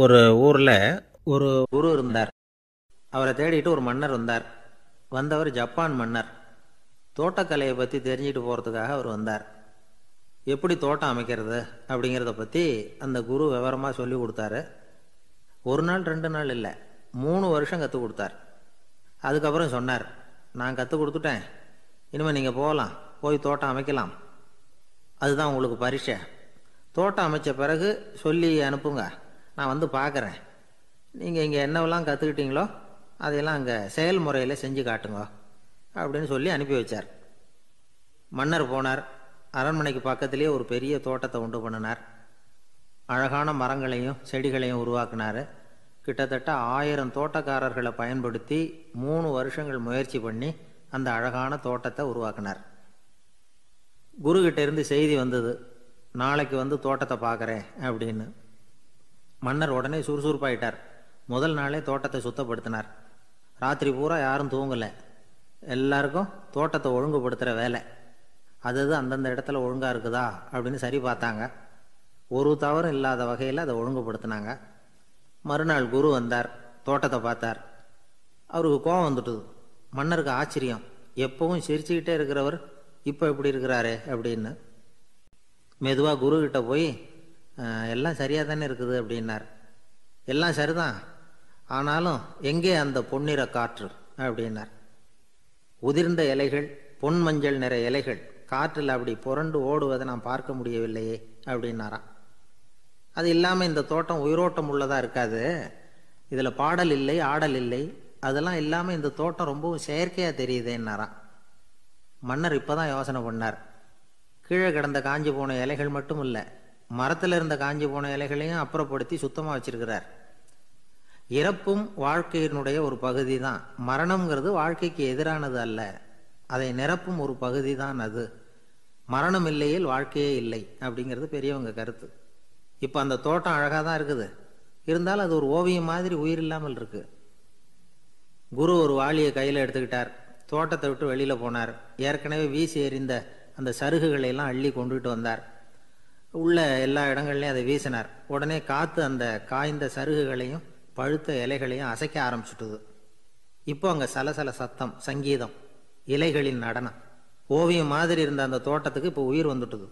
ஒரு ஊரில் ஒரு குரு இருந்தார். அவரை தேடிட்டு ஒரு மன்னர் வந்தார். வந்தவர் ஜப்பான் மன்னர். தோட்டக்கலையை பற்றி தெரிஞ்சுட்டு போகிறதுக்காக அவர் வந்தார். எப்படி தோட்டம் அமைக்கிறது அப்படிங்கிறத பற்றி அந்த குரு விவரமாக சொல்லி கொடுத்தாரு. ஒரு நாள் ரெண்டு நாள் இல்லை மூணு வருஷம் கற்றுக் கொடுத்தார். அதுக்கப்புறம் சொன்னார் நான் கற்றுக் கொடுத்துட்டேன். இனிமேல் நீங்கள் போகலாம் போய் தோட்டம் அமைக்கலாம். அதுதான் உங்களுக்கு பரிசை தோட்டம் அமைச்ச பிறகு சொல்லி அனுப்புங்க. நான் வந்து பார்க்குறேன். நீங்கள் இங்கே என்னவெல்லாம் கற்றுக்கிட்டீங்களோ அதையெல்லாம் அங்கே செயல்முறையில் செஞ்சு காட்டுங்க அப்படின்னு சொல்லி அனுப்பி வச்சார். மன்னர் போனார். அரண்மனைக்கு பக்கத்திலேயே ஒரு பெரிய தோட்டத்தை உண்டு பண்ணினார். அழகான மரங்களையும் செடிகளையும் உருவாக்கினார். கிட்டத்தட்ட ஆயிரம் தோட்டக்காரர்களை பயன்படுத்தி மூணு வருஷங்கள் முயற்சி பண்ணி அந்த அழகான தோட்டத்தை உருவாக்கினார். குருக்கிட்ட இருந்து செய்தி வந்தது நாளைக்கு வந்து தோட்டத்தை பார்க்குறேன் அப்படின்னு. மன்னர் உடனே சுறுசுறுப்பாயிட்டார். முதல் நாளே தோட்டத்தை சுத்தப்படுத்தினார். ராத்திரி பூரா யாரும் தூங்கலை. எல்லாருக்கும் தோட்டத்தை ஒழுங்குபடுத்துகிற வேலை. அது அந்தந்த இடத்துல ஒழுங்காக இருக்குதா அப்படின்னு சரி பார்த்தாங்க. ஒரு தவறும் இல்லாத வகையில் அதை ஒழுங்குபடுத்தினாங்க. மறுநாள் குரு வந்தார் தோட்டத்தை பார்த்தார். அவருக்கு கோபம் வந்துட்டுது. மன்னருக்கு ஆச்சரியம். எப்பவும் சிரிச்சுக்கிட்டே இருக்கிறவர் இப்போ எப்படி இருக்கிறாரே? அப்படின்னு. மெதுவாக குருக்கிட்ட போய் எல்லாம் சரியாக தானே இருக்குது அப்படின்னார். எல்லாம் சரிதான். ஆனாலும் எங்கே அந்த பொன்னிற காற்று அப்படின்னார். உதிர்ந்த இலைகள் பொன் மஞ்சள் நிற இலைகள் காற்றில் அப்படி புரண்டு ஓடுவதை நான் பார்க்க முடியவில்லையே அப்படின்னாராம். அது இல்லாமல் இந்த தோட்டம் உயிரோட்டம் உள்ளதாக இருக்காது. இதில் பாடல் இல்லை ஆடல் இல்லை. அதெல்லாம் இல்லாமல் இந்த தோட்டம் ரொம்பவும் செயற்கையாக தெரியுதேன்னாராம். மன்னர் இப்போ தான் யோசனை பண்ணார். கீழே கிடந்த காஞ்சி போன இலைகள் மட்டும் இல்லை மரத்தில் இருந்த காஞ்சி போன இலைகளையும் அப்புறப்படுத்தி சுத்தமாக வச்சிருக்கிறார். இறப்பும் வாழ்க்கையினுடைய ஒரு பகுதி தான் மரணம்ங்கிறது வாழ்க்கைக்கு எதிரானது அல்ல. அதை நிரப்பும் ஒரு பகுதி தான் அது. மரணம் இல்லையில் வாழ்க்கையே இல்லை அப்படிங்கிறது பெரியவங்க கருத்து. இப்போ அந்த தோட்டம் அழகாக தான் இருக்குது. இருந்தாலும் அது ஒரு ஓவியம் மாதிரி உயிர் இல்லாமல் இருக்கு. குரு ஒரு வாளியை கையில் எடுத்துக்கிட்டார். தோட்டத்தை விட்டு வெளியில் போனார். ஏற்கனவே வீசி எறிந்த அந்த சருகுகளை எல்லாம் அள்ளி கொண்டுகிட்டு வந்தார். உள்ள எல்லா இடங்கள்லையும் அதை வீசினார். உடனே காற்று அந்த காய்ந்த சருகுகளையும் பழுத்த இலைகளையும் அசைக்க ஆரம்பிச்சுட்டுது. இப்போ அங்கே சலசல சத்தம் சங்கீதம் இலைகளின் நடனம். ஓவியம் மாதிரி இருந்த அந்த தோட்டத்துக்கு இப்போ உயிர் வந்துட்டுது.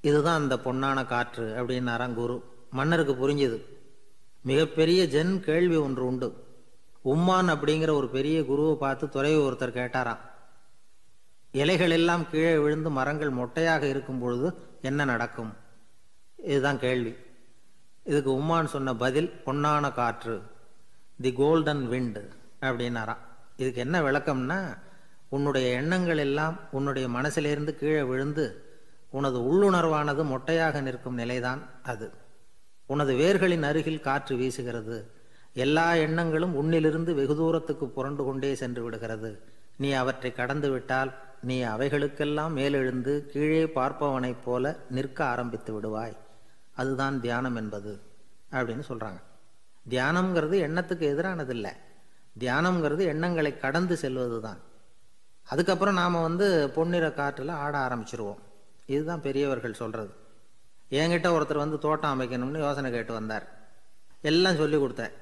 இதுதான் அந்த பொன்னான காற்று அப்படின்னாராம் குரு. மன்னருக்கு புரிஞ்சுது. மிகப்பெரிய ஜென் கேள்வி ஒன்று உண்டு. உம்மான் அப்படிங்கிற ஒரு பெரிய குருவை பார்த்து துறைவு ஒருத்தர் கேட்டாராம். இலைகள் எல்லாம் கீழே விழுந்து மரங்கள் மொட்டையாக இருக்கும் பொழுது என்ன நடக்கும்? இதுதான் கேள்வி. இதுக்கு உம்மான் சொன்ன பதில் பொன்னான காற்று தி கோல்டன் விண்டு அப்படின்னாராம். இதுக்கு என்ன விளக்கம்னா உன்னுடைய எண்ணங்கள் எல்லாம் உன்னுடைய மனசிலிருந்து கீழே விழுந்து உனது உள்ளுணர்வானது மொட்டையாக நிற்கும் நிலைதான் அது. உனது வேர்களின் அருகில் காற்று வீசுகிறது. எல்லா எண்ணங்களும் உன்னிலிருந்து வெகு தூரத்துக்கு புரண்டு கொண்டே சென்று விடுகிறது. நீ அவற்றை கடந்து விட்டால் நீ அவைகளுக்கெல்லாம் மேலெழுந்து கீழே பார்ப்பவனைப் போல நிற்க ஆரம்பித்து விடுவாய். அதுதான் தியானம் என்பது அப்படின்னு சொல்கிறாங்க தியானம்ங்கிறது எண்ணத்துக்கு எதிரானதில்லை. தியானம்ங்கிறது எண்ணங்களை கடந்து செல்வது தான் அதுக்கப்புறம் நாம் வந்து பொன்னிற காற்றில் ஆட ஆரம்பிச்சிருவோம். இதுதான் பெரியவர்கள் சொல்கிறது என்கிட்ட ஒருத்தர் வந்து தோட்டம் அமைக்கணும்னு யோசனை கேட்டு வந்தார். எல்லாம் சொல்லி கொடுத்தேன்.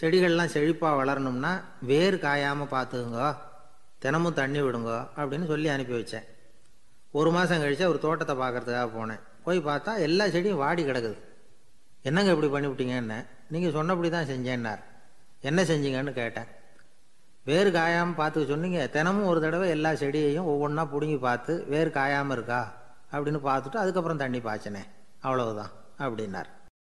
செடிகள்லாம் செழிப்பாக வளரணும்னா வேர் காயாமல் பார்த்துக்குங்க தினமும் தண்ணி விடுங்க அப்படின்னு சொல்லி அனுப்பி வச்சேன். ஒரு மாதம் கழிச்சு அவர் தோட்டத்தை பார்க்கறதுக்காக போனேன். போய் பார்த்தா எல்லா செடியும் வாடி கிடக்குது. என்னங்க இப்படி பண்ணிவிட்டீங்கன்னு நீங்கள் சொன்னபடி தான் செஞ்சேன்னார். என்ன செஞ்சீங்கன்னு கேட்டேன். வேர் காயாமல் பார்த்துக்க சொன்னீங்க. தினமும் ஒரு தடவை எல்லா செடியையும் ஒவ்வொன்றா பிடுங்கி பார்த்து வேர் காயாமல் இருக்கா? அப்படின்னு பார்த்துட்டு அதுக்கப்புறம் தண்ணி பாய்ச்சினேன். அவ்வளவுதான் அப்படின்னார்.